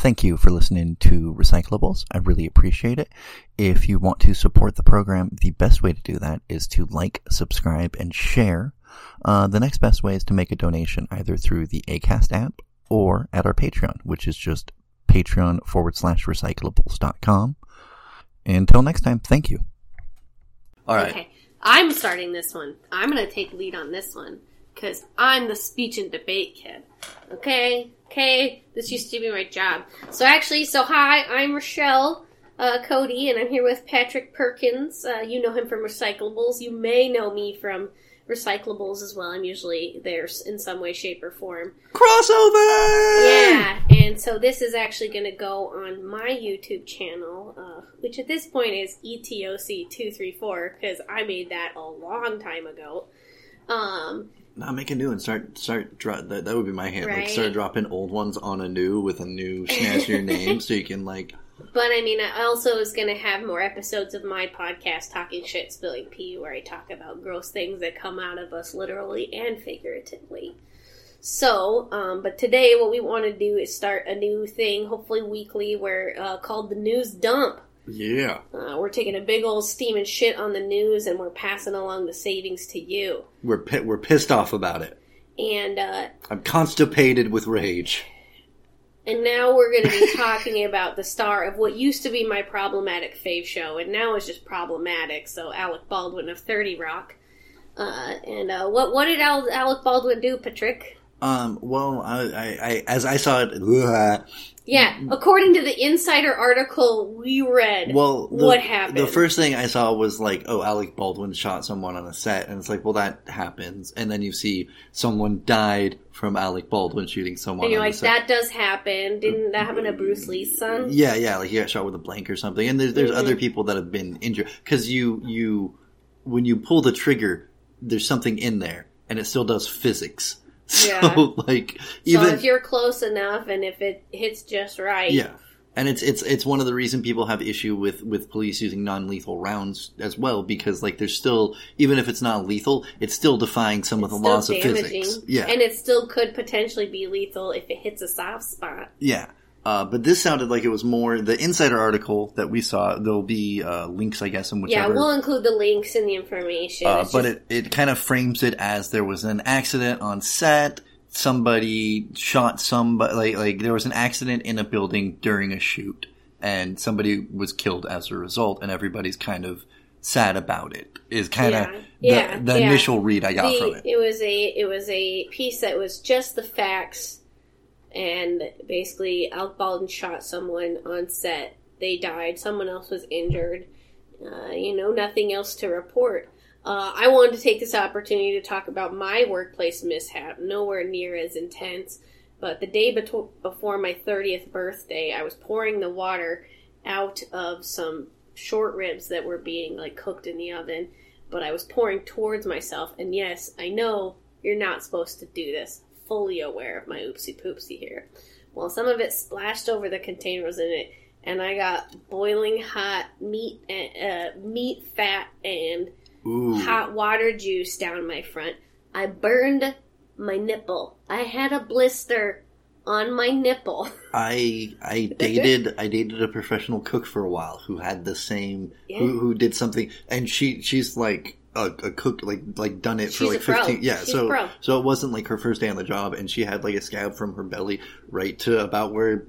Thank you for listening to Recyclables. I really appreciate it. If you want to support the program, the best way to do that is to like, subscribe, and share. Uh, the next best way is to make a donation either through the ACAST app or at our Patreon, which is just patreon forward slash recyclables.com. Until next time, thank you. All right. Okay, I'm starting this one. I'm going to take lead on this one because I'm the speech and debate kid. Okay, okay. This used to be my job. So actually, so hi, I'm Rochelle uh, Cote, and I'm here with Patrick Perkins. Uh, you know him from Recyclables. You may know me from Recyclables as well. I'm usually there in some way, shape, or form. Crossover! Yeah, and so this is actually going to go on my YouTube channel, uh, which at this point is E ETOC234, because I made that a long time ago. Um, Now make a new and start start dro- that that would be my hand. Like start dropping old ones on a new with a new snazzier name so you can like but I mean, I also is going to have more episodes of my podcast, Talking Shit, Spilling Pee, where I talk about gross things that come out of us literally and figuratively. So, um, but today what we want to do is start a new thing, hopefully weekly, where uh, called the News Dump. Yeah. Uh, we're taking a big old steaming shit on the news and we're passing along the savings to you. We're pi- we're pissed off about it. And uh, I'm constipated with rage. and now we're going to be talking about the star of what used to be my problematic fave show, and now is just problematic. So Alec Baldwin of Thirty Rock. Uh, and uh, what what did Alec Baldwin do, Patrick? Um. Well, I, I, I as I saw it. Yeah, according to the Insider article we read, Well, the, what happened? The first thing I saw was like, oh, Alec Baldwin shot someone on a set, and it's like, well, that happens. And then you see someone died from Alec Baldwin shooting someone. and you're like, that does happen. Didn't that happen to Bruce Lee's son? Yeah, yeah, like he got shot with a blank or something. And there's there's Mhm. other people that have been injured because you you when you pull the trigger, there's something in there, and it still does physics. So Yeah. like even so if you're close enough and if it hits just right, yeah. And it's it's it's one of the reason people have issue with with police using non lethal rounds as well because like there's still even if it's not lethal, it's still defying some of the laws of physics. Yeah, And it still could potentially be lethal if it hits a soft spot. yeah. Uh, but this sounded like it was more the insider article that we saw. There'll be uh, links, I guess, in which. Yeah, we'll include the links and the information. uh, but just- it, it kind of frames it as there was an accident on set. Somebody shot somebody. Like, like there was an accident in a building during a shoot, and somebody was killed as a result. And everybody's kind of sad about it. Is kind of Yeah, the, yeah, the yeah. initial read I got the- from it. It was a it was a piece that was just the facts, and basically Alec Baldwin shot someone on set. They died. Someone else was injured. Uh, you know, nothing else to report. Uh, I wanted to take this opportunity to talk about my workplace mishap. Nowhere near as intense, but the day before my 30th birthday, I was pouring the water out of some short ribs that were being like cooked in the oven but I was pouring towards myself. And yes, I know you're not supposed to do this. Fully aware of my oopsie poopsie here. Well, some of it splashed over the containers in it, and I got boiling hot meat, and, uh, meat fat, and Ooh, hot water juice down my front. I burned my nipple. I had a blister on my nipple. I I dated I dated a professional cook for a while who had the same Yeah. who who did something and she she's like a, a cook like like done it for like a pro. fifteen yeah She's so so it wasn't like her first day on the job and she had like a scab from her belly right to about where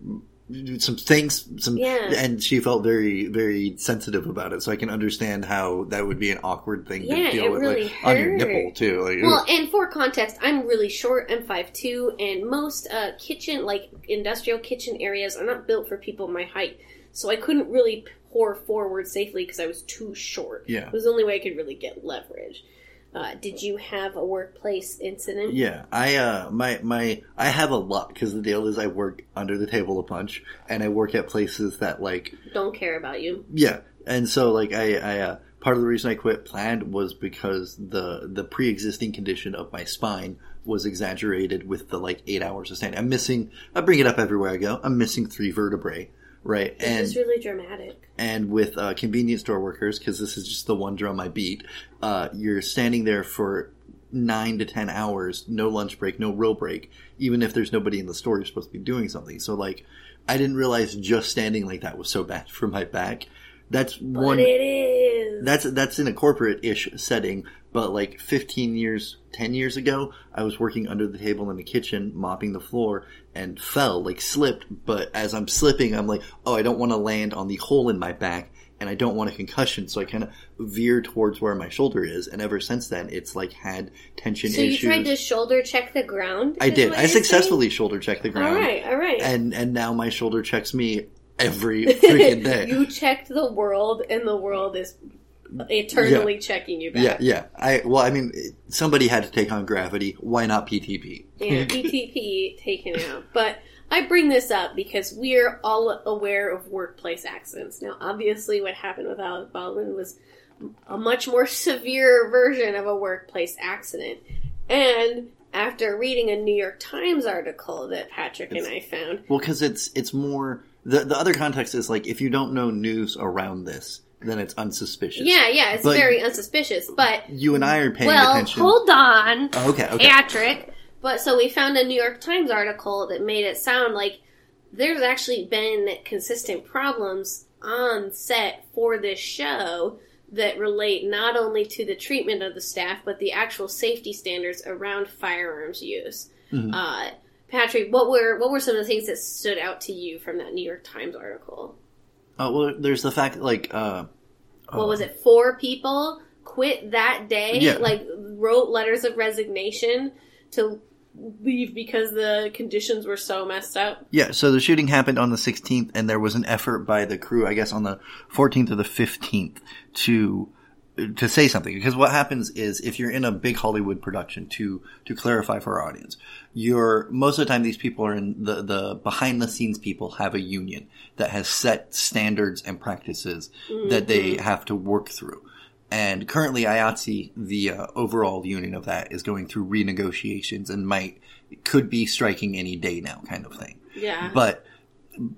some things some Yeah. and she felt very very sensitive about it so I can understand how that would be an awkward thing Yeah, to deal it with really like on your nipple too like Well, and for context, I'm really short. I'm 5'2", and most uh, kitchen, like industrial kitchen areas, are not built for people my height. So I couldn't really pour forward safely because I was too short. Yeah. It was the only way I could really get leverage. Uh, did you have a workplace incident? Yeah, I uh my my I have a lot because the deal is I work under the table a bunch and I work at places that like Don't care about you. yeah, and so like I I uh, part of the reason I quit planned was because the the pre existing condition of my spine was exaggerated with the like eight hours of standing. I'm missing. I bring it up everywhere I go. I'm missing three vertebrae. Right, This and is really dramatic. and with uh, convenience store workers, because this is just the one drum I beat, uh, you're standing there for nine to ten hours, no lunch break, no real break. Even if there's nobody in the store, you're supposed to be doing something. So, like, I didn't realize just standing like that was so bad for my back. That's But one. it is. That's that's in a corporate-ish setting, but like 15 years, 10 years ago, I was working under the table in the kitchen, mopping the floor, and fell, like slipped. But as I'm slipping, I'm like, oh, I don't want to land on the hole in my back, and I don't want a concussion, so I kind of veer towards where my shoulder is. And ever since then, it's like had tension so you issues. tried to shoulder check the ground? I did. I you're saying? successfully shoulder checked the ground, All right, all right. and and now my shoulder checks me every freaking day. you checked the world, and the world is eternally checking you back. Yeah, yeah. I well, I mean, somebody had to take on gravity. Why not PTP? Yeah, PTP taken out. But I bring this up because we're all aware of workplace accidents. Now, obviously, what happened with Alec Baldwin was a much more severe version of a workplace accident. And after reading a New York Times article that Patrick and I found, Well, because it's it's more the the other context is like if you don't know news around this, then it's unsuspicious. yeah, yeah, it's But- very unsuspicious. But You and I are paying well, attention. hold on. Oh, okay, okay. Patrick. But so we found a New York Times article that made it sound like there's actually been consistent problems on set for this show that relate not only to the treatment of the staff but the actual safety standards around firearms use. Mhm. Uh, Patrick, what were what were some of the things that stood out to you from that New York Times article? Uh, well, there's the fact like uh, What was it? Four people quit that day, Yeah. like wrote letters of resignation to leave because the conditions were so messed up. Yeah, so the shooting happened on the 16th, and there was an effort by the crew, I guess, on the 14th or the 15th to to say something. Because what happens is, if you're in a big Hollywood production, to to clarify for our audience, you're most of the time these people are in the the behind the scenes people have a union that has set standards and practices that they have to work through. And currently, IATSE, the uh, overall union of that, is going through renegotiations and might could be striking any day now, kind of thing. Yeah. But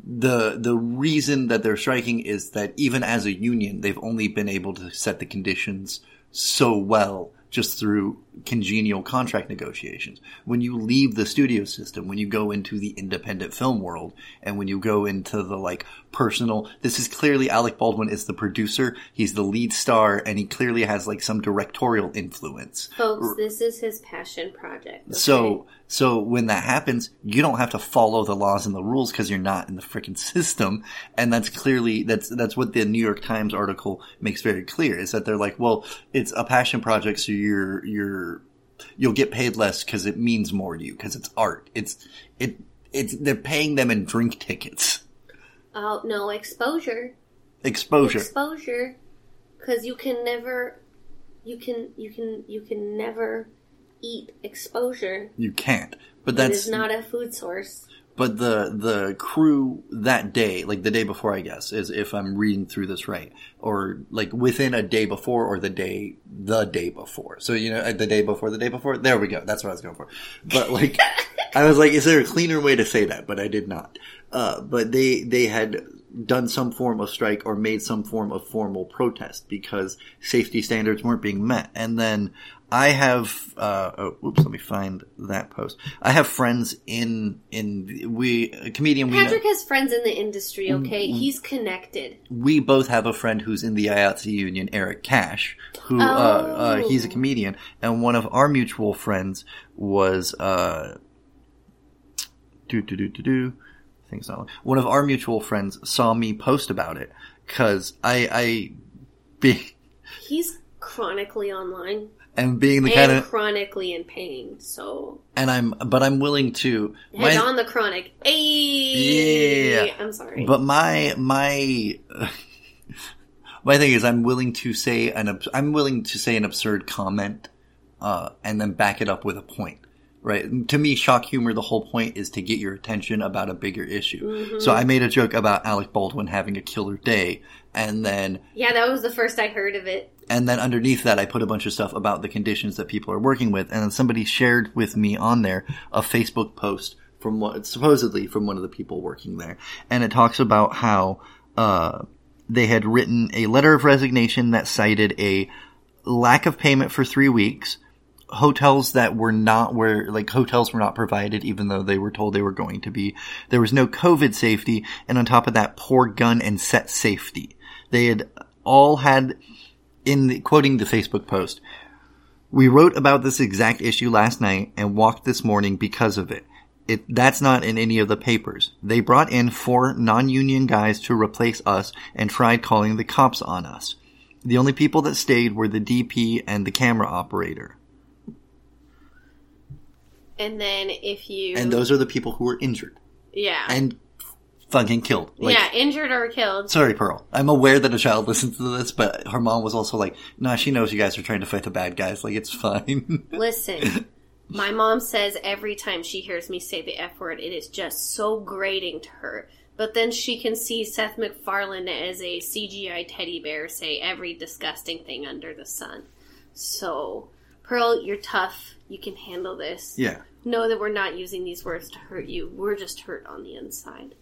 the the reason that they're striking is that even as a union, they've only been able to set the conditions so well just through congenial contract negotiations. When you leave the studio system, when you go into the independent film world, and when you go into the like personal, this is clearly Alec Baldwin is the producer, he's the lead star, and he clearly has like some directorial influence. Folks, this is his passion project. okay? So, so when that happens, you don't have to follow the laws and the rules because you're not in the freaking system. And that's clearly, that's, that's what the New York Times article makes very clear is that they're like, well, it's a passion project. So you're, you're, you'll get paid less because it means more to you because it's art. It's, it, it's, they're paying them in drink tickets. oh no, exposure, Exposure. exposure, because you can never, you can, you can, you can never eat exposure. you can't. But that's is not a food source. But the the crew that day, like the day before, I guess, is if I'm reading through this right, or like within a day before, or the day the day before. So you know, the day before, the day before. There we go. That's what I was going for. But like, I was like, is there a cleaner way to say that? But I did not. Uh, but they they had done some form of strike or made some form of formal protest because safety standards weren't being met, and then I have, uh, oh, oops, let me find that post. I have friends in, in, we, a comedian we Patrick has friends in the industry. Mm, Okay, he's connected. we both have a friend who's in the IATSE union, Eric Cash, who, uh, uh, Oh. he's a comedian, and one of our mutual friends was, uh, do, do, do, do, do, things not, one of our mutual friends saw me post about it, cause I, I, be, He's chronically online and being the kind of, chronically in pain. So and I'm, but I'm willing to, head my- on the chronic. Hey, Yeah. I'm sorry. But my my my thing is, I'm willing to say an I'm willing to say an absurd comment, uh, and then back it up with a point. Right? To me, shock humor. The whole point is to get your attention about a bigger issue. Mm-hmm. So I made a joke about Alec Baldwin having a killer day, and then yeah, that was the first I heard of it. and then underneath that, I put a bunch of stuff about the conditions that people are working with. And then somebody shared with me on there a Facebook post from what supposedly from one of the people working there, and it talks about how uh, they had written a letter of resignation that cited a lack of payment for three weeks, hotels that were not where like hotels were not provided even though they were told they were going to be there was no covid safety and on top of that poor gun and set safety they had all had in the, quoting the facebook post we wrote about this exact issue last night and walked this morning because of it. It that's not in any of the papers. They brought in four non-union guys to replace us and tried calling the cops on us. The only people that stayed were the dp and the camera operator. And then if you and those are the people who were injured. Yeah. And fucking killed. Like, yeah injured or killed. Sorry, Pearl. I'm aware that a child listens to this, but her mom was also like, "Nah, she knows you guys are trying to fight the bad guys. Like, it's fine." Listen, my mom says every time she hears me say the F word, it is just so grating to her. But then she can see Seth MacFarlane as a CGI teddy bear say every disgusting thing under the sun. So, Pearl, you're tough. You can handle this. yeah. Know that we're not using these words to hurt you. We're just hurt on the inside.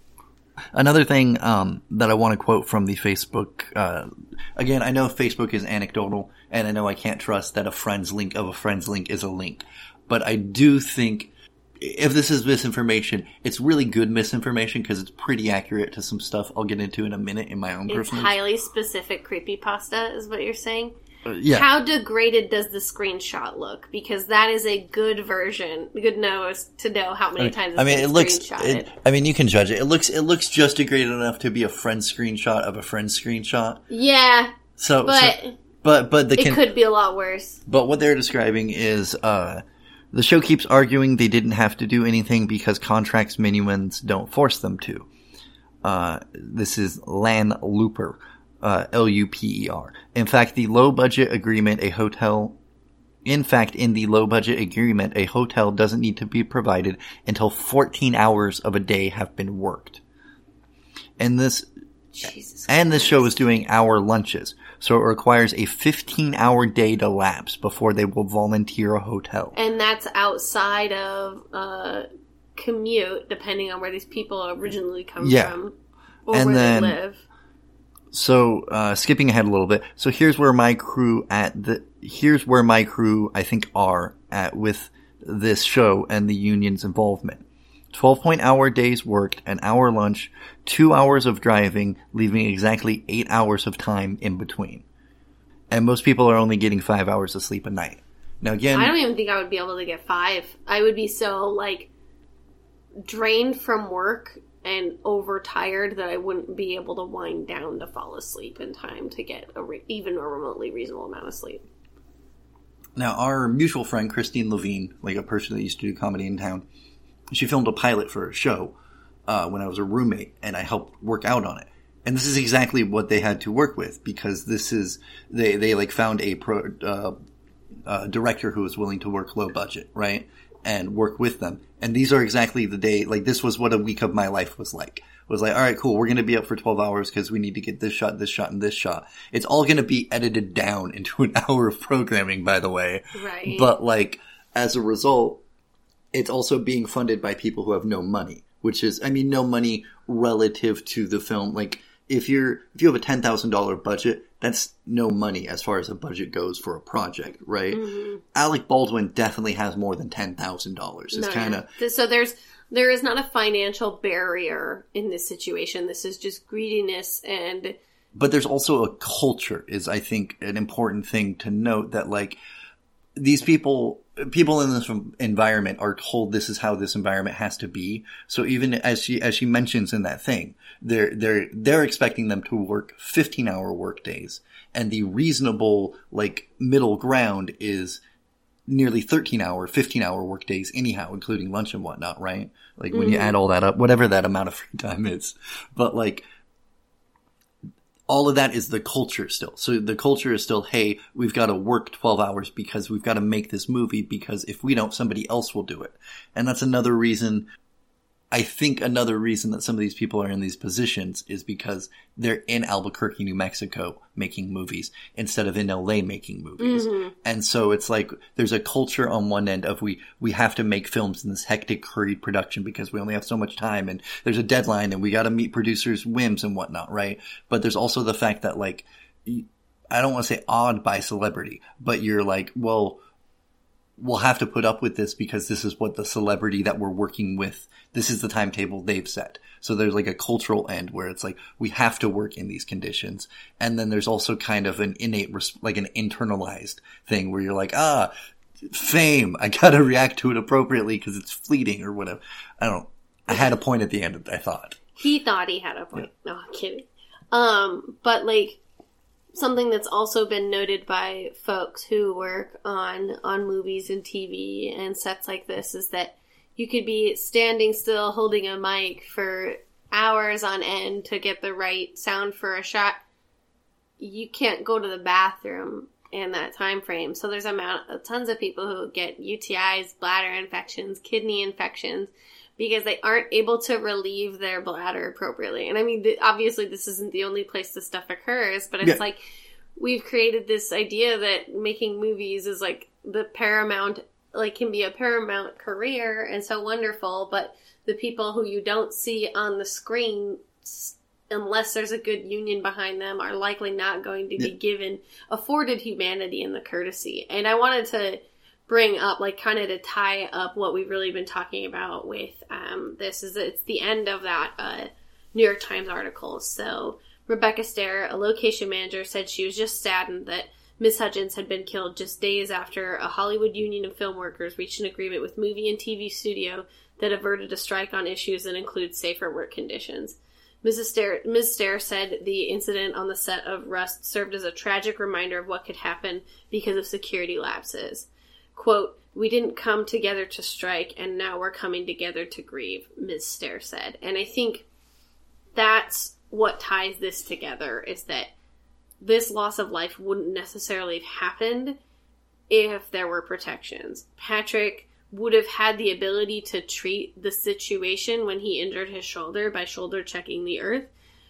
Another thing um, that I want to quote from the Facebook. Uh, again, I know Facebook is anecdotal, and I know I can't trust that a friend's link of a friend's link is a link, but I do think if this is misinformation, it's really good misinformation because it's pretty accurate to some stuff I'll get into in a minute in my own It's personal. highly specific creepy pasta is what you're saying. Uh, yeah. How degraded does the screenshot look? Because that is a good version, good knows to know how many times. It's I mean, been it looks. It, I mean, you can judge it. It looks. It looks just degraded enough to be a friend screenshot of a friend screenshot. yeah, So, but so- but but the it con- could be a lot worse. but what they're describing is uh, the show keeps arguing they didn't have to do anything because contracts minuans don't force them to. Uh, this is Lan Luper, uh, L U P E R. In fact, the low budget agreement, a hotel. In fact, in the low budget agreement, a hotel doesn't need to be provided until 14 hours of a day have been worked. And this Jesus. and this show is doing hour lunches, so it requires a 15 hour day to lapse before they will volunteer a hotel. and that's outside of uh, commute, depending on where these people originally come Yeah. from or And where then- they live. So, uh, skipping ahead a little bit. So here's where my crew at the, here's where my crew, I think, are at with this show and the union's involvement. 12 point hour days worked, an hour lunch, two hours of driving, leaving exactly eight hours of time in between. And most people are only getting five hours of sleep a night. Now again, I don't even think I would be able to get five. I would be so like drained from work and overtired that I wouldn't be able to wind down to fall asleep in time to get a re- even a remotely reasonable amount of sleep. Now, our mutual friend Christine Levine, like a person that used to do comedy in town, she filmed a pilot for a show uh, when I was a roommate, and I helped work out on it. And this is exactly what they had to work with because this is they they like found a pro uh, uh, director who was willing to work low budget, right, and work with them. And these are exactly the day like this was what a week of my life was like. Was like, all right, cool. We're going to be up for 12 hours because we need to get this shot, this shot, and this shot. It's all going to be edited down into an hour of programming, by the way. Right. But like as a result, it's also being funded by people who have no money, which is, I mean, no money relative to the film. Like if you're, if you have a $10,000 budget, that's no money as far as a budget goes for a project, right? Mm-hmm. Alec Baldwin definitely has more than $10,000. It's No, kind of, Th- so there's there is not a financial barrier in this situation. This is just greediness and but there's also a culture is I think an important thing to note that like these people people in this environment are told this is how this environment has to be. So even as she as she mentions in that thing, they're they're they're expecting them to work 15 hour work days. And the reasonable like middle ground is nearly 13 hour, 15 hour work days anyhow, including lunch and whatnot, right? Like when you mm-hmm. add all that up, whatever that amount of free time is. But like all of that is the culture still. So the culture is still, hey, we've got to work 12 hours because we've got to make this movie because if we don't, somebody else will do it. And that's another reason, I think another reason that some of these people are in these positions is because they're in Albuquerque, New Mexico making movies instead of in LA making movies. Mm-hmm. And so it's like there's a culture on one end of we we have to make films in this hectic hurried production because we only have so much time and there's a deadline and we got to meet producers' whims and whatnot, right? But there's also the fact that like I don't want to say awed by celebrity, but you're like, well, we'll have to put up with this because this is what the celebrity that we're working with, this is the timetable they've set. So there's like a cultural end where it's like, we have to work in these conditions. And then there's also kind of an innate, like an internalized thing where you're like, ah, fame, I gotta react to it appropriately because it's fleeting or whatever. I don't, I had a point at the end, I thought. He thought he had a point. No, I'm kidding. Um, but like, something that's also been noted by folks who work on on movies and TV and sets like this is that you could be standing still holding a mic for hours on end to get the right sound for a shot. You can't go to the bathroom in that time frame. So there's amount of tons of people who get UTIs, bladder infections, kidney infections because they aren't able to relieve their bladder appropriately. And I mean, obviously, this isn't the only place this stuff occurs, but it's yeah. like we've created this idea that making movies is like the paramount, like can be a paramount career and so wonderful, but the people who you don't see on the screen unless there's a good union behind them are likely not going to be given afforded humanity and the courtesy. And I wanted to bring up, like, kind of to tie up what we've really been talking about with um, this is it's the end of that uh, New York Times article. So Rebecca Stair, a location manager, said she was just saddened that Miss Hutchins had been killed just days after a Hollywood union of film workers reached an agreement with movie and TV studio that averted a strike on issues that include safer work conditions. Mrs. Stair, Ms. Stair said the incident on the set of Rust served as a tragic reminder of what could happen because of security lapses quote, we didn't come together to strike and now we're coming together to grieve, Ms. Stair said. And I think that's what ties this together is that this loss of life wouldn't necessarily have happened if there were protections. Patrick would have had the ability to treat the situation when he injured his shoulder by shoulder checking the earth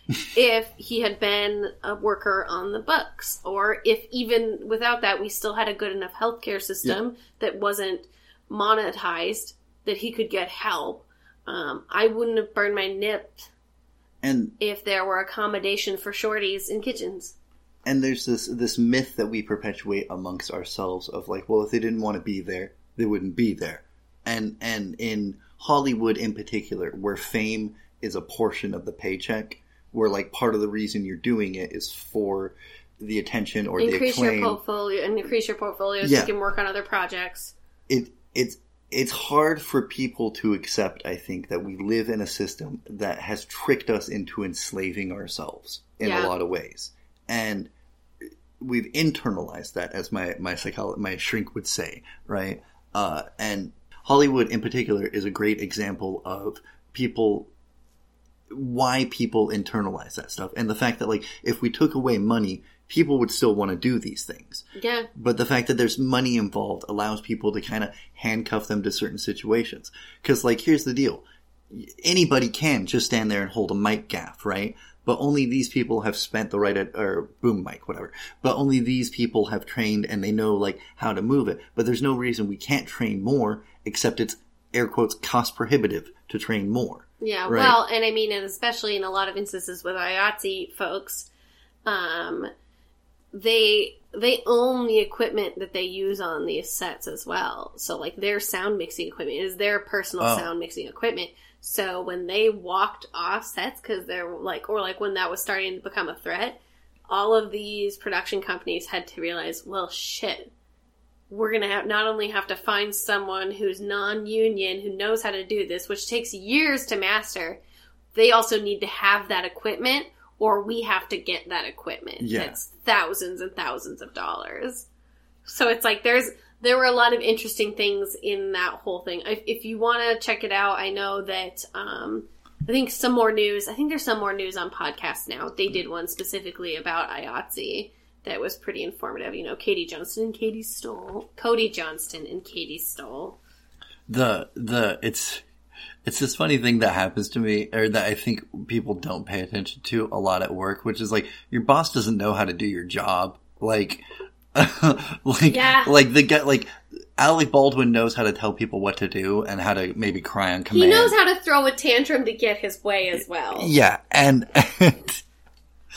if he had been a worker on the books, or if even without that, we still had a good enough healthcare system yeah. that wasn't monetized that he could get help. Um, I wouldn't have burned my nip and if there were accommodation for shorties in kitchens. And there's this this myth that we perpetuate amongst ourselves of like, well, if they didn't want to be there, they wouldn't be there. And and in Hollywood in particular, where fame is a portion of the paycheck, where like part of the reason you're doing it is for the attention or increase the acclaim. your portfolio and increase your portfolio so yeah. you can work on other projects. It it's it's hard for people to accept, I think, that we live in a system that has tricked us into enslaving ourselves in yeah. a lot of ways. And we've internalized that, as my my psycholo- my shrink would say, right? Uh, and Hollywood, in particular, is a great example of people why people internalize that stuff. And the fact that like if we took away money people would still want to do these things. Yeah. But the fact that there's money involved allows people to kind of handcuff them to certain situations. Because like here's the deal. Anybody can just stand there and hold a mic gaff right? But only these people have spent the right at, or boom mic whatever. But only these people have trained and they know like how to move it. But there's no reason we can't train more except it's air quotes cost prohibitive to train more yeah, right. well, and I mean, and especially in a lot of instances with IATSE folks, um, they they own the equipment that they use on these sets as well. So like their sound mixing equipment is their personal oh. sound mixing equipment. So when they walked off sets because they're like, or like when that was starting to become a threat, all of these production companies had to realize, well, shit, we're going to have not only have to find someone who's non-union who knows how to do this, which takes years to master. They also need to have that equipment or we have to get that equipment. Yeah. It's thousands and thousands of dollars. So it's like there's there were a lot of interesting things in that whole thing. If, if you want to check it out, I know that um, I think some more news. I think there's some more news on podcasts now. They did one specifically about IATSE that was pretty informative. You know, Katie Johnston and Katie Stoll, Cody Johnston and Katie Stoll. The the it's it's this funny thing that happens to me, or that I think people don't pay attention to a lot at work, which is like your boss doesn't know how to do your job. Like, like, yeah. like the guy, like Alec Baldwin knows how to tell people what to do and how to maybe cry on command. He knows how to throw a tantrum to get his way as well. Yeah, and, and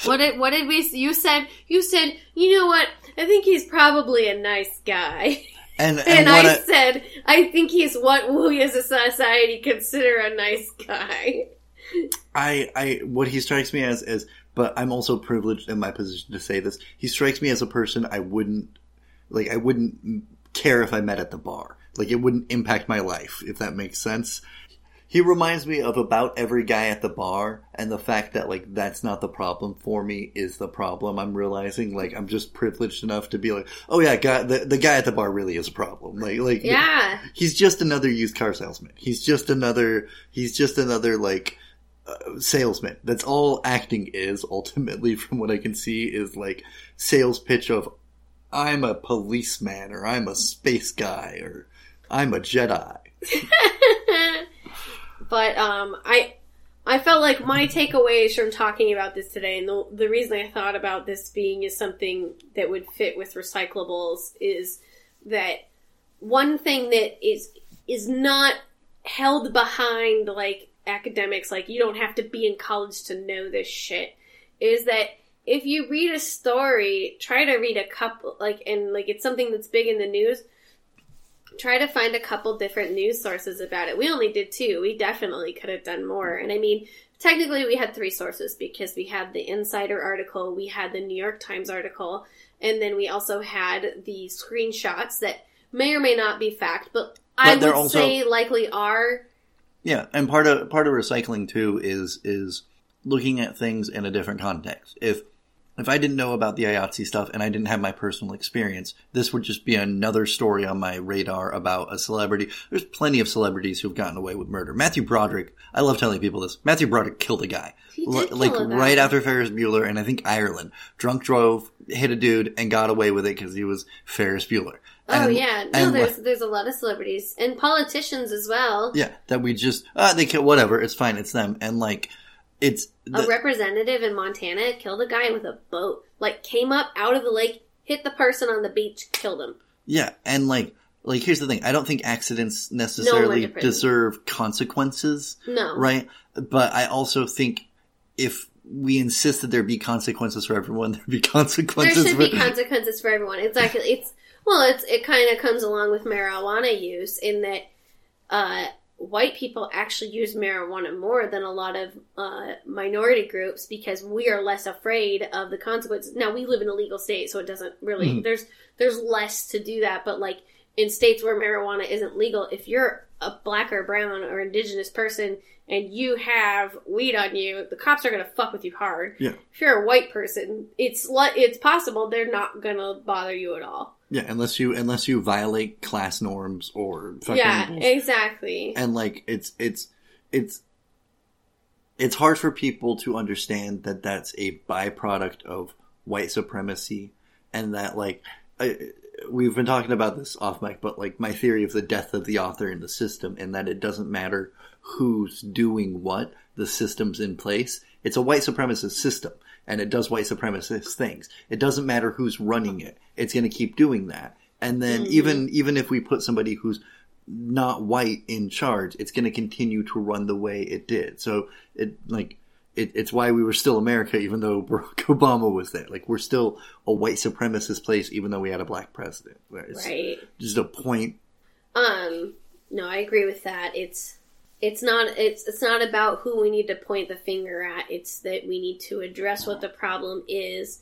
what did what did we? You said you said you know what? I think he's probably a nice guy. And and, And what I I, said, I think he's what we as a society consider a nice guy. I I what he strikes me as is, but I'm also privileged in my position to say this. He strikes me as a person I wouldn't like. I wouldn't care if I met at the bar. Like it wouldn't impact my life if that makes sense. He reminds me of about every guy at the bar, and the fact that like that's not the problem for me is the problem. I'm realizing like I'm just privileged enough to be like, oh yeah, guy, the the guy at the bar really is a problem. Like like Yeah. he's just another used car salesman. He's just another. He's just another like uh, salesman. That's all acting is ultimately, from what I can see, is like sales pitch of I'm a policeman or I'm a space guy or I'm a Jedi. but um, I I felt like my takeaways from talking about this today, and the the reason I thought about this being is something that would fit with recyclables is that one thing that is is not held behind like academics, like you don't have to be in college to know this shit, is that if you read a story, try to read a couple like and like it's something that's big in the news try to find a couple different news sources about it. We only did two. We definitely could have done more. And I mean, technically we had three sources because we had the Insider article, we had the New York Times article, and then we also had the screenshots that may or may not be fact, but, I But they're would also- say likely are. Yeah, and part of part of recycling too is is looking at things in a different context. If if I didn't know about the IATSE stuff and I didn't have my personal experience, this would just be another story on my radar about a celebrity. There's plenty of celebrities who've gotten away with murder. Matthew Broderick, I love telling people this. Matthew Broderick killed a guy. L- like right after Ferris Bueller and I think Ireland. Drunk drove, hit a dude and got away with it because he was Ferris Bueller. Oh yeah, no, and there's there's a lot of celebrities and politicians as well. yeah, that we just ah they kill whatever, it's fine, it's them. And like it's A representative in Montana killed a guy with a boat. Like came up out of the lake, hit the person on the beach, killed him. Yeah, and like like here's the thing. I don't think accidents necessarily prison. deserve consequences, No, right? But I also think if we insist that there be consequences for everyone, there be consequences. there should be for consequences for everyone. Exactly. It's well, it's it kind of comes along with marijuana use in that uh, white people actually use marijuana more than a lot of uh, minority groups because we are less afraid of the consequences. Now we live in a legal state, so it doesn't really Mhm. there's there's less to do that. But like in states where marijuana isn't legal, if you're a black or brown or indigenous person and you have weed on you, the cops are gonna fuck with you hard. Yeah. If you're a white person, it's it's possible they're not gonna bother you at all. Yeah, unless you unless you violate class norms or fucking yeah, rules. exactly. and like it's it's it's it's hard for people to understand that that's a byproduct of white supremacy and that like I, we've been talking about this off mic but like my theory of the death of the author in the system and that it doesn't matter who's doing what the system's in place it's a white supremacist system and it does white supremacist things it doesn't matter who's running it it's going to keep doing that and then Mhm. even even if we put somebody who's not white in charge, it's going to continue to run the way it did. So it like it, it's why we were still America, even though Barack Obama was there. Like we're still a white supremacist place, even though we had a black president. It's Right. just a point. Um, no, I agree with that. It's it's not it's it's not about who we need to point the finger at. It's that we need to address what the problem is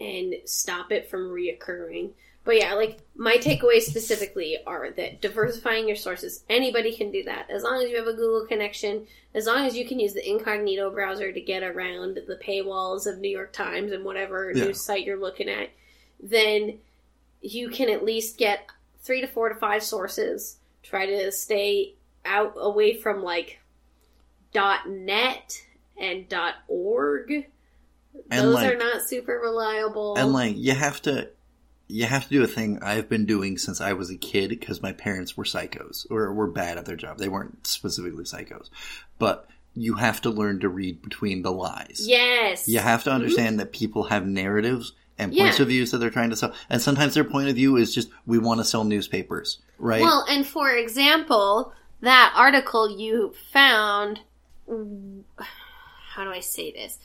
and stop it from reoccurring. But yeah, like my takeaways specifically are that diversifying your sources, anybody can do that. As long as you have a Google connection, as long as you can use the incognito browser to get around the paywalls of New York Times and whatever Yeah. news site you're looking at, then you can at least get three to four to five sources. Try to stay out away from like .dot .net and .dot .org. And, Those like- are not super reliable. And like you have to, you have to do a thing I've been doing since I was a kid because my parents were psychos or were bad at their job. They weren't specifically psychos, but you have to learn to read between the lies. yes, You have to understand that people have narratives and points Yeah. of views that they're trying to sell. And sometimes their point of view is just, we want to sell newspapers, right? Well, and for example, that article you found. How do I say this?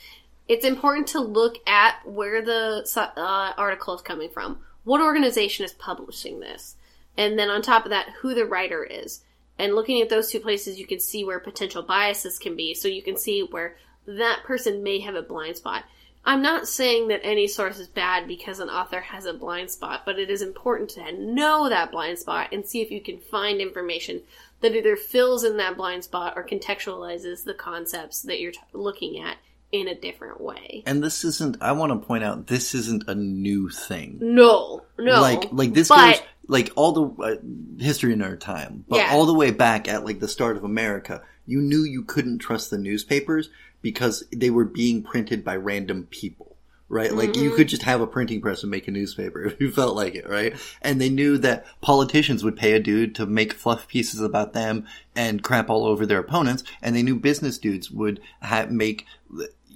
It's important to look at where the uh, article is coming from. What organization is publishing this? and then on top of that, who the writer is. And looking at those two places, you can see where potential biases can be. So you can see where that person may have a blind spot. I'm not saying that any source is bad because an author has a blind spot, but it is important to know that blind spot and see if you can find information that either fills in that blind spot or contextualizes the concepts that you're t- looking at in a different way. And this isn't. I want to point out this isn't a new thing. No, no. Like like this but, goes like all the uh, history in our time, but Yeah. all the way back at like the start of America, you knew you couldn't trust the newspapers because they were being printed by random people. Right? Like Mm-hmm. you could just have a printing press and make a newspaper if you felt like it, right? And they knew that politicians would pay a dude to make fluff pieces about them and crap all over their opponents, and they knew business dudes would ha- make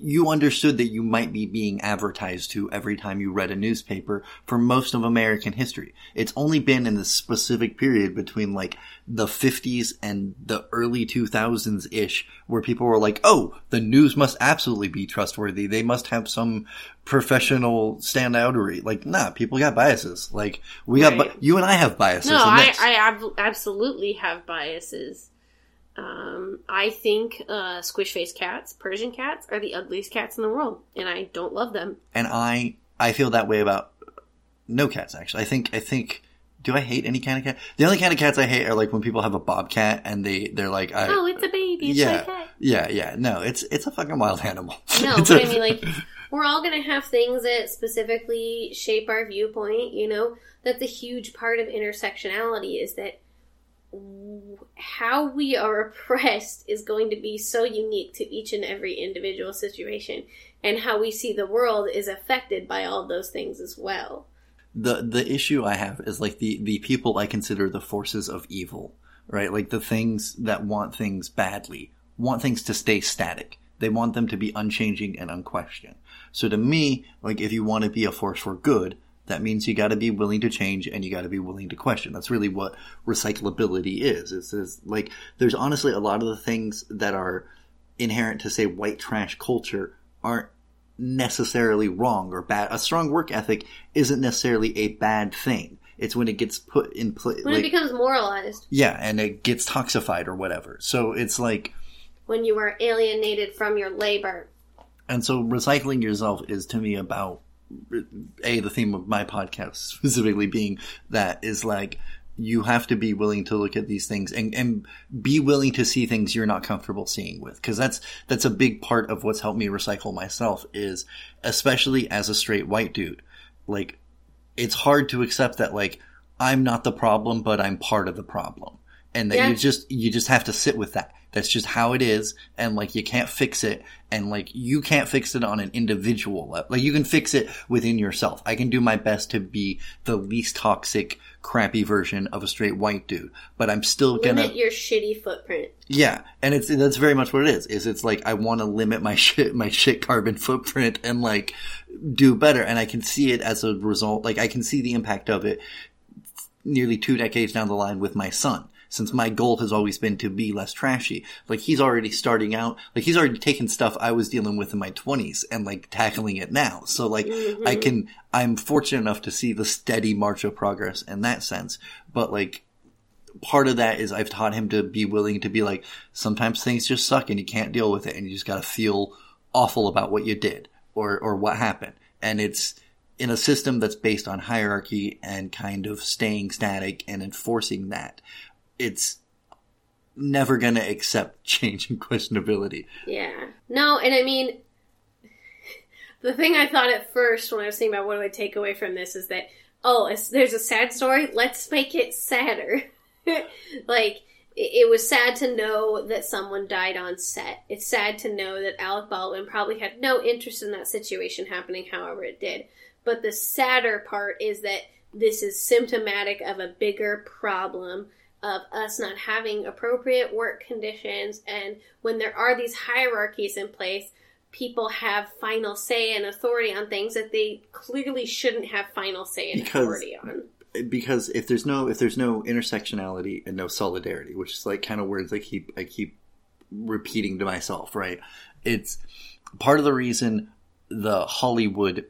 you understood that you might be being advertised to every time you read a newspaper for most of American history. It's only been in this specific period between like the 50s and the early 2000s ish where people were like, oh, the news must absolutely be trustworthy. They must have some professional standoutery. Like, nah, people got biases. Like, we got, Right. bi- you and I have biases. No, I. I ab- absolutely have biases. Um, I think uh, squish face cats, Persian cats, are the ugliest cats in the world, and I don't love them. and I I feel that way about no cats actually. I think I think do I hate any kind of cat? The only kind of cats I hate are like when people have a bobcat and they they're like I, oh, it's a baby. It's yeah yeah yeah no it's it's a fucking wild animal. No, but I mean, like, we're all going to have things that specifically shape our viewpoint. You know, that's a huge part of intersectionality is that how we are oppressed is going to be so unique to each and every individual situation, and how we see the world is affected by all those things as well. the the issue I have is like the the people I consider the forces of evil, right? Like the things that want things badly, want things to stay static. They want them to be unchanging and unquestioned. So to me, like if you want to be a force for good, that means you got to be willing to change and you got to be willing to question. That's really what recyclability is. It's, it's like there's honestly a lot of the things that are inherent to say white trash culture aren't necessarily wrong or bad. A strong work ethic isn't necessarily a bad thing. It's when it gets put in place. When it becomes moralized, yeah, and it gets toxified or whatever. So it's like, when you are alienated from your labor. and so recycling yourself is to me about a the theme of my podcast specifically being that is like you have to be willing to look at these things and, and be willing to see things you're not comfortable seeing with. Because that's that's a big part of what's helped me recycle myself is especially as a straight white dude like it's hard to accept that like i'm not the problem but i'm part of the problem. And that Yeah. you just you just have to sit with that that's just how it is and like you can't fix it and like you can't fix it on an individual level like you can fix it within yourself i can do my best to be the least toxic crappy version of a straight white dude but i'm still gonna Limit your shitty footprint. yeah, and it's that's very much what it is. Is it's like I want to limit my shit my shit carbon footprint and like do better, and I can see it as a result. Like I can see the impact of it nearly two decades down the line with my son. Since my goal has always been to be less trashy, like he's already starting out, like he's already taken stuff I was dealing with in my twenties and like tackling it now. So like I mm-hmm. can, I'm fortunate enough to see the steady march of progress in that sense. But like part of that is I've taught him to be willing to be like, sometimes things just suck and you can't deal with it and you just gotta feel awful about what you did or, or what happened. And it's in a system that's based on hierarchy and kind of staying static and enforcing that. It's never gonna accept change and questionability. Yeah. No, and I mean, the thing I thought at first when I was thinking about what do I take away from this is that, oh, there's a sad story, let's make it sadder. like, it was sad to know that someone died on set. It's sad to know that Alec Baldwin probably had no interest in that situation happening, however it did. But the sadder part is that this is symptomatic of a bigger problem of us not having appropriate work conditions and when there are these hierarchies in place people have final say and authority on things that they clearly shouldn't have final say and Because- authority on because if there's no if there's no intersectionality and no solidarity, which is like kind of words I keep I keep repeating to myself, right? It's part of the reason the Hollywood.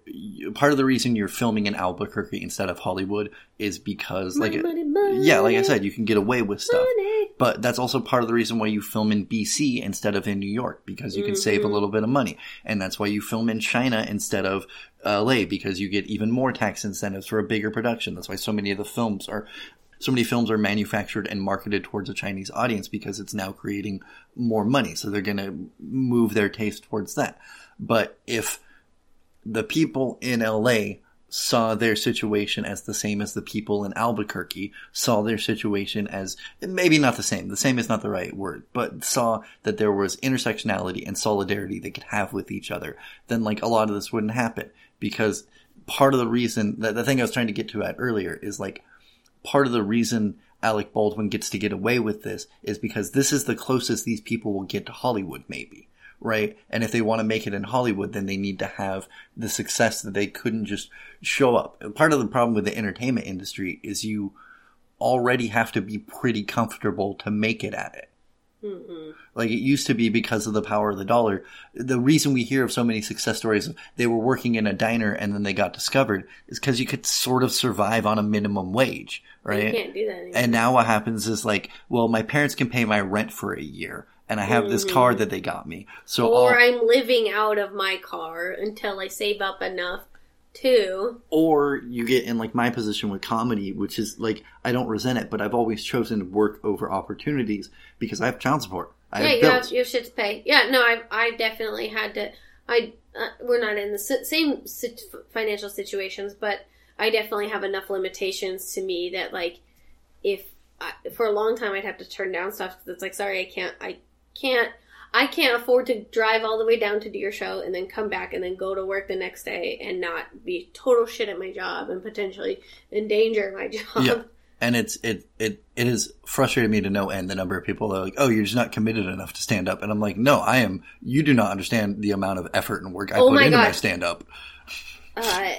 Part of the reason you're filming in Albuquerque instead of Hollywood is because, like, money, money, yeah, like I said, you can get away with stuff. money. But that's also part of the reason why you film in BC instead of in New York because you can save Mm-hmm. a little bit of money, and that's why you film in China instead of LA because you get even more tax incentives for a bigger production. That's why so many of the films are. So many films are manufactured and marketed towards a Chinese audience because it's now creating more money. So they're going to move their taste towards that. But if the people in LA saw their situation as the same as the people in Albuquerque saw their situation as maybe not the same. The same is not the right word, but saw that there was intersectionality and solidarity they could have with each other. Then like a lot of this wouldn't happen because part of the reason that the thing I was trying to get to at earlier is like part of the reason Alec Baldwin gets to get away with this is because this is the closest these people will get to Hollywood, maybe. Right? And if they want to make it in Hollywood, then they need to have the success that they couldn't just show up. Part of the problem with the entertainment industry is you already have to be pretty comfortable to make it at it. Mm-hmm. Like it used to be because of the power of the dollar. The reason we hear of so many success stories of they were working in a diner and then they got discovered is because you could sort of survive on a minimum wage, You right? can't do that anymore. And now what happens is like, well, my parents can pay my rent for a year and I have this mm-hmm. car that they got me. So or all, I'm living out of my car until I save up enough to. or you get in like my position with comedy, which is like, I don't resent it, but I've always chosen work over opportunities because I have child support. I yeah, have you have, you have shit to pay. Yeah, no, I I definitely had to. I uh, we're not in the same financial situations, but I definitely have enough limitations to me that like if I, for a long time I'd have to turn down stuff that's like sorry I can't I can't I can't afford to drive all the way down to do your show and then come back and then go to work the next day and not be total shit at my job and potentially endanger my job. Yeah. And it's it it it has frustrated me to no end the number of people that are like, oh, you're just not committed enough to stand up, and I'm like, no, I am. You do not understand the amount of effort and work I Oh put my into my stand up. Uh,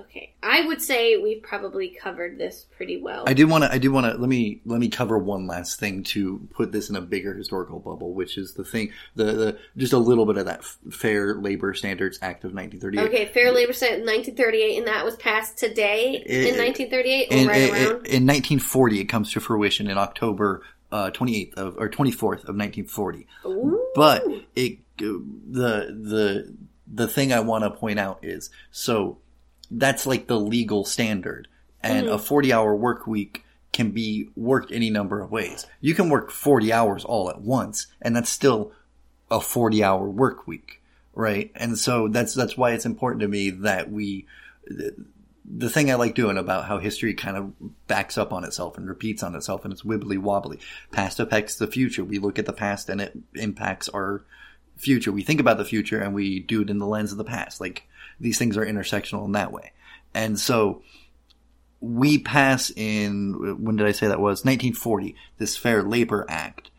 okay, I would say we've probably covered this pretty well. I do want to. I do want to. Let me let me cover one last thing to put this in a bigger historical bubble, which is the thing. The, the just a little bit of that Fair Labor Standards Act of 1938. Okay, Fair Labor in 1938, and that was passed today It- in 1938, or in, right in- around. in 1940, it comes to fruition in October uh, 28th of or 24th of 1940. Ooh. But it the the the thing I want to point out is so that's like the legal standard, and Mm-hmm. a 40 hour work week can be worked any number of ways. You can work 40 hours all at once, and that's still a 40 hour work week, right? And so that's that's why it's important to me that we the thing I like doing about how history kind of backs up on itself and repeats on itself and it's wibbly wobbly. Past affects the future. We look at the past and it impacts our future. We think about the future and we do it in the lens of the past. Like these things are intersectional in that way. And so we pass in, when did I say that was? 1940, this Fair Labor Act,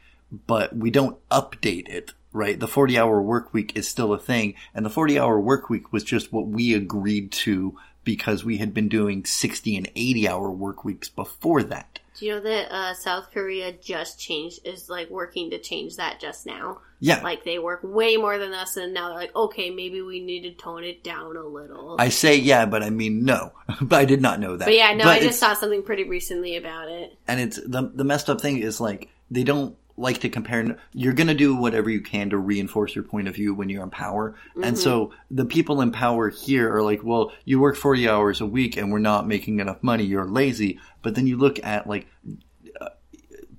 but we don't update it, right? The 40 hour work week is still a thing, and the 40 hour work week was just what we agreed to because we had been doing 60 and 80 hour work weeks before that. Do you know that uh, South Korea just changed, is like working to change that just now? Yeah. Like they work way more than us, and now they're like, okay, maybe we need to tone it down a little. I say yeah, but I mean no. but I did not know that. but yeah, no, But I just saw something pretty recently about it. and it's the the messed up thing is like they don't like to compare you're going to do whatever you can to reinforce your point of view when you're in power. And so mm-hmm. the people in power here are like well you work 40 hours a week and we're not making enough money you're lazy. But then you look at like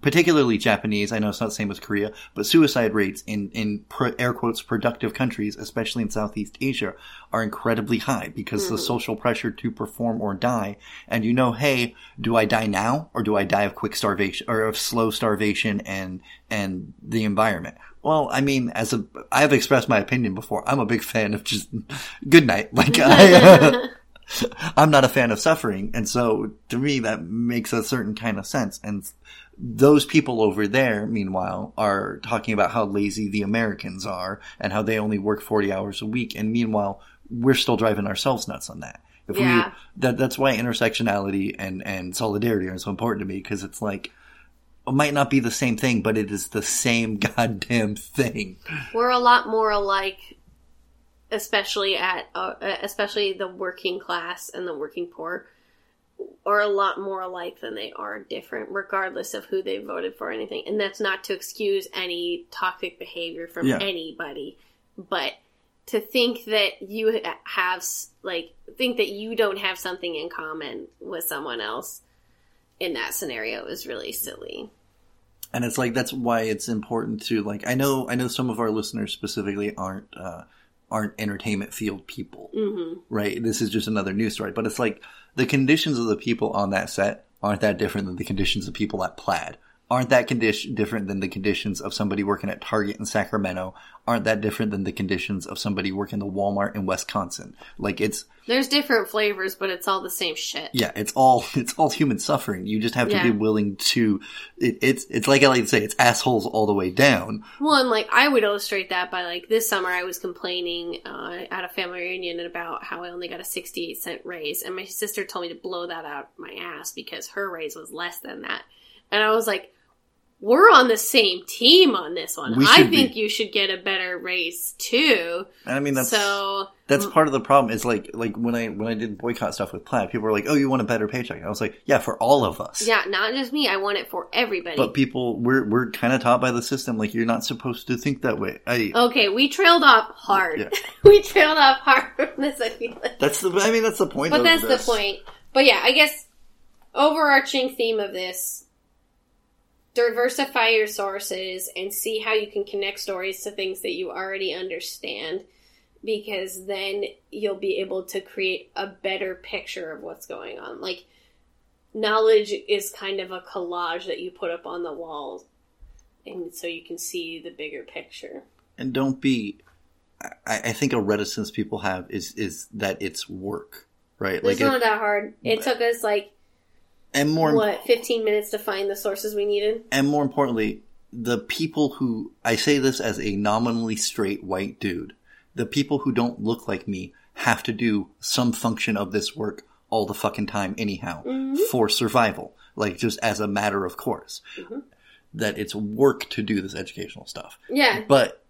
particularly Japanese, I know it's not the same with Korea, but suicide rates in, in pro, air quotes productive countries, especially in Southeast Asia, are incredibly high because the hmm. social pressure to perform or die. And you know, hey, do I die now or do I die of quick starvation or of slow starvation and, and the environment? Well, I mean, as a, I have expressed my opinion before. I'm a big fan of just good night. Like I, I'm not a fan of suffering. And so to me, that makes a certain kind of sense. And those people over there, meanwhile, are talking about how lazy the Americans are and how they only work 40 hours a week. And meanwhile, we're still driving ourselves nuts on that. If Yeah. we, that, that's why intersectionality and, and solidarity are so important to me because it's like, it might not be the same thing, but it is the same goddamn thing. We're a lot more alike especially at uh, especially the working class and the working poor are a lot more alike than they are different regardless of who they voted for or anything and that's not to excuse any toxic behavior from Yeah. anybody but to think that you have like think that you don't have something in common with someone else in that scenario is really silly and it's like that's why it's important to like i know i know some of our listeners specifically aren't uh aren't entertainment field people hmm right? This is just another news story but it's like the conditions of the people on that set aren't that different than the conditions of people at plaid aren't that condition different than the conditions of somebody working at target in sacramento aren't that different than the conditions of somebody working the walmart in wisconsin like it's there's different flavors but it's all the same shit yeah, it's all it's all human suffering. You just have to Yeah. be willing to. It, it's it's like I like to say, it's assholes all the way down. Well, and like I would illustrate that by like this summer I was complaining uh, at a family reunion about how I only got a 68 cent raise, and my sister told me to blow that out my ass because her raise was less than that. And I was like, we're on the same team on this one. We I should be. think you should get a better raise too. And I mean that's so that's mm. part of the problem. Is like like when I when I did boycott stuff with Plaid, people were like, "Oh, you want a better paycheck?" And I was like, "Yeah, for all of us." yeah, not just me. I want it for everybody. But people, we're we're kind of taught by the system like you're not supposed to think that way. I okay, we trailed off hard. Yeah. we trailed off hard from this. I feel like. that's the I mean that's the point. But that's this. the point. But yeah, I guess overarching theme of this diversify your sources and see how you can connect stories to things that you already understand because then you'll be able to create a better picture of what's going on. Like knowledge is kind of a collage that you put up on the walls and so you can see the bigger picture. And don't be. I, I think a reticence people have is is that it's work, right? It's Like, not it, that hard. It took us like and more what, 15 minutes to find the sources we needed? and more importantly, the people who I say this as a nominally straight white dude, the people who don't look like me have to do some function of this work all the fucking time anyhow mm-hmm. for survival, like just as a matter of course. Mm-hmm. That it's work to do this educational stuff, Yeah, but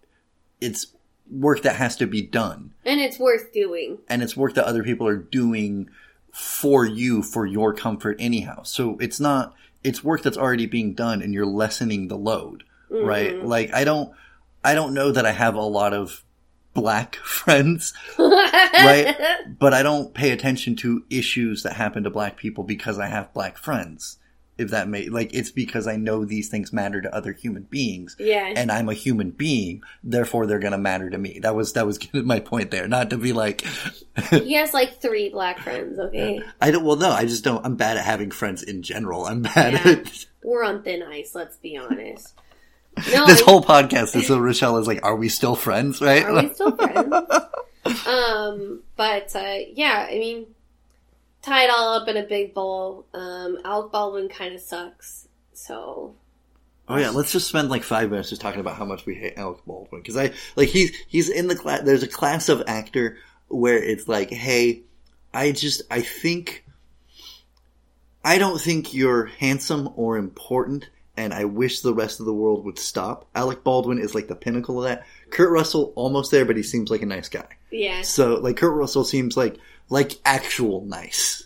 it's work that has to be done, and it's worth doing. and it's work that other people are doing for you for your comfort anyhow. So it's not it's work that's already being done and you're lessening the load, right? Mm-hmm. Like I don't I don't know that I have a lot of black friends, right? but I don't pay attention to issues that happen to black people because I have black friends. If that may like it's because I know these things matter to other human beings Yeah. and I'm a human being, therefore they're gonna matter to me. That was that was my point there. Not to be like he has like three black friends, okay? I don't. Well, no, I just don't. I'm bad at having friends in general. I'm bad Yeah. at We're on thin ice, let's be honest. No, this I- whole podcast. is so Rochelle is like, "Are we still friends?" Right? Are we still friends? um, but uh, yeah, I mean, tie it all up in a big bowl. Um, Alec Baldwin kind of sucks, so oh yeah. Let's just spend like five minutes just talking about how much we hate Alec Baldwin because I like he's he's in the class. There's a class of actor where it's like, hey, I just I think I don't think you're handsome or important. And I wish the rest of the world would stop. Alec Baldwin is like the pinnacle of that. Kurt Russell almost there, but he seems like a nice guy. yeah, So like Kurt Russell seems like like actual nice.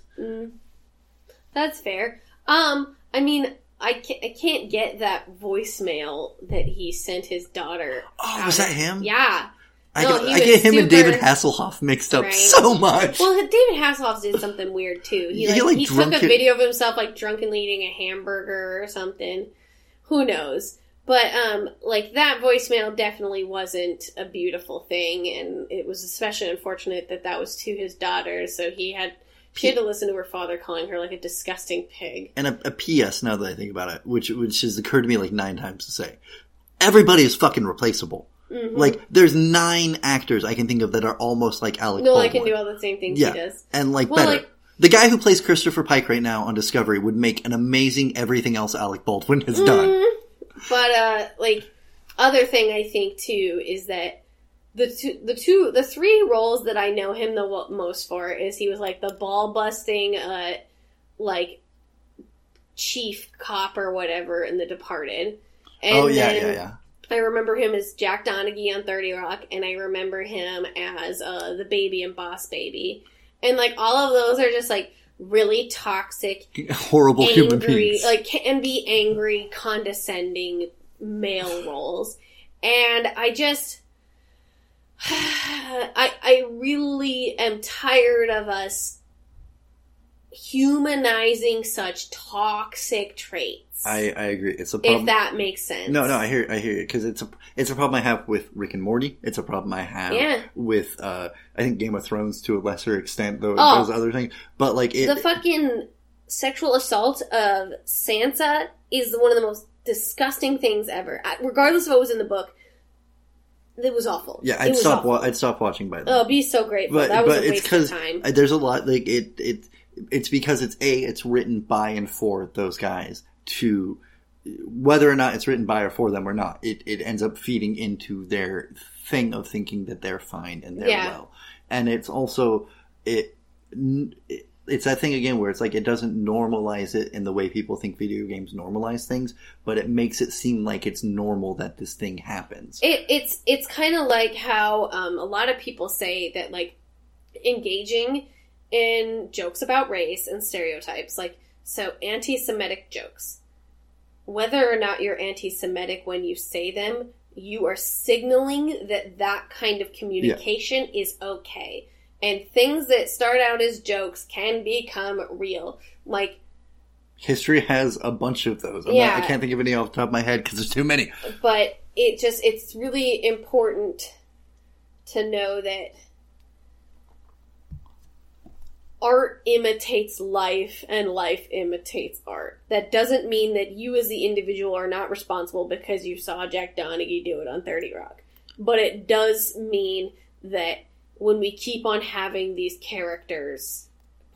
that's fair. Um, I mean, I can't, I can't get that voicemail that he sent his daughter. Oh, was that him? Yeah. I, No, get, I get him and David Hasselhoff mixed up Right. so much. Well, David Hasselhoff did something weird too. He He, like, like, he took a video of himself like drunkenly eating a hamburger or something. Who knows? But um, like that voicemail definitely wasn't a beautiful thing, and it was especially unfortunate that that was to his daughter. So he had she had to listen to her father calling her like a disgusting pig. and a, a PS now that I think about it, which which has occurred to me like nine times to say, everybody is fucking replaceable. Mm-hmm. Like there's nine actors I can think of that are almost like Alec No, Baldwin. I can do all the same things yeah, he does. and like Well, better. like- the guy who plays Christopher Pike right now on Discovery would make an amazing everything else Alec Baldwin has done. But uh, like other thing I think too is that the two, the two, the three roles that I know him the most for is he was like the ball busting, uh, like chief cop or whatever in The Departed. And oh yeah, yeah, yeah. I remember him as Jack Donaghy on 30 Rock, and I remember him as uh, the baby and Boss Baby. And like all of those are just like really toxic, Horrible human beings. like can be angry, condescending male roles. And I just I I really am tired of us humanizing such toxic traits. I, I agree. It's a problem. if that makes sense. No, no, I hear, I hear it because it's a, it's a problem I have with Rick and Morty. It's a problem I have Yeah. with, uh, I think Game of Thrones to a lesser extent, though Oh. those other things. But like it, the fucking sexual assault of Sansa is one of the most disgusting things ever. Regardless of what was in the book, it was awful. yeah, I'd stop, wa- I'd stop watching by then. Oh, be so grateful. but that was but a it's waste of because time. there's a lot like it it it's because it's a it's written by and for those guys to whether or not it's written by or for them or not it it ends up feeding into their thing of thinking that they're fine and they're Yeah. well and it's also it, it it's that thing again where it's like it doesn't normalize it in the way people think video games normalize things but it makes it seem like it's normal that this thing happens It, it's it's kind of like how um, a lot of people say that like engaging in jokes about race and stereotypes, like so anti-Semitic jokes. Whether or not you're anti-Semitic when you say them, you are signaling that that kind of communication is okay. And things that start out as jokes can become real. Like history has a bunch of those I'm Yeah. not, i can't think of any off the top of my head because there's too many but it just it's really important to know that art imitates life and life imitates art that doesn't mean that you as the individual are not responsible because you saw jack donaghy do it on 30 rock but it does mean that when we keep on having these characters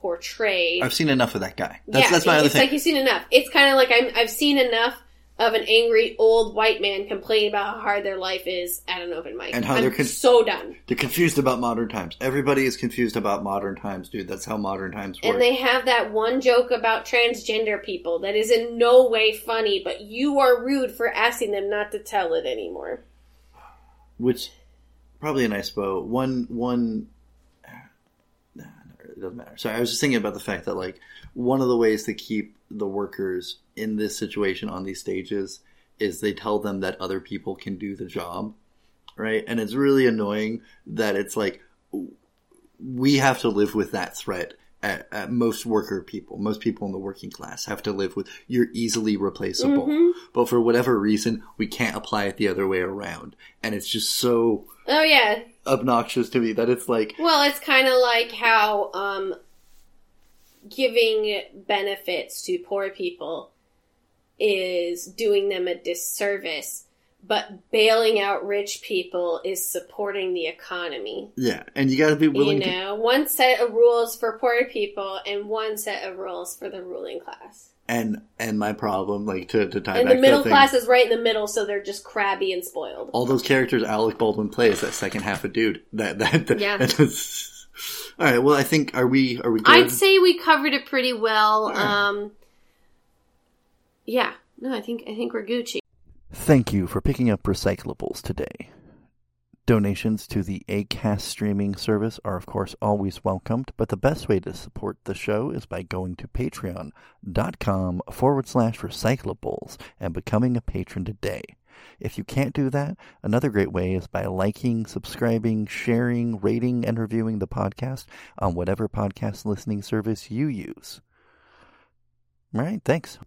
portrayed I've seen enough of that guy. That's yeah, that's my other thing. like you've seen enough. It's kind of like I'm, I've seen enough of an angry old white man complaining about how hard their life is at an open mic. And how I'm they're con- so done. They're confused about modern times. Everybody is confused about modern times, dude. That's how modern times work. And they have that one joke about transgender people that is in no way funny, but you are rude for asking them not to tell it anymore. Which probably a nice bow. One one. Nah, it doesn't matter. Sorry, I was just thinking about the fact that like one of the ways to keep the workers in this situation on these stages is they tell them that other people can do the job, right? And it's really annoying that it's like we have to live with that threat. At, at most worker people, most people in the working class have to live with you're easily replaceable. Mhm. But for whatever reason, we can't apply it the other way around. And it's just so Oh yeah. obnoxious to me that it's like, Well, it's kind of like how um, giving benefits to poor people is doing them a disservice, but bailing out rich people is supporting the economy. yeah, and you gotta be You willing to. know, one set of rules for poor people and one set of rules for the ruling class. And and my problem, like to, to tie And back the middle to that class thing, is right in the middle, so they're just crabby and spoiled. all those characters Alec Baldwin plays that second half of dude. That that, Yeah. that's all right. Well, I think are we are we good? I'd say we covered it pretty well. Alright. Um, yeah, no, I think I think we're Gucci. Thank you for picking up recyclables today. Donations to the ACAST streaming service are, of course, always welcomed, but the best way to support the show is by going to patreon.com forward slash recyclables and becoming a patron today. If you can't do that, another great way is by liking, subscribing, sharing, rating, and reviewing the podcast on whatever podcast listening service you use. All right, thanks.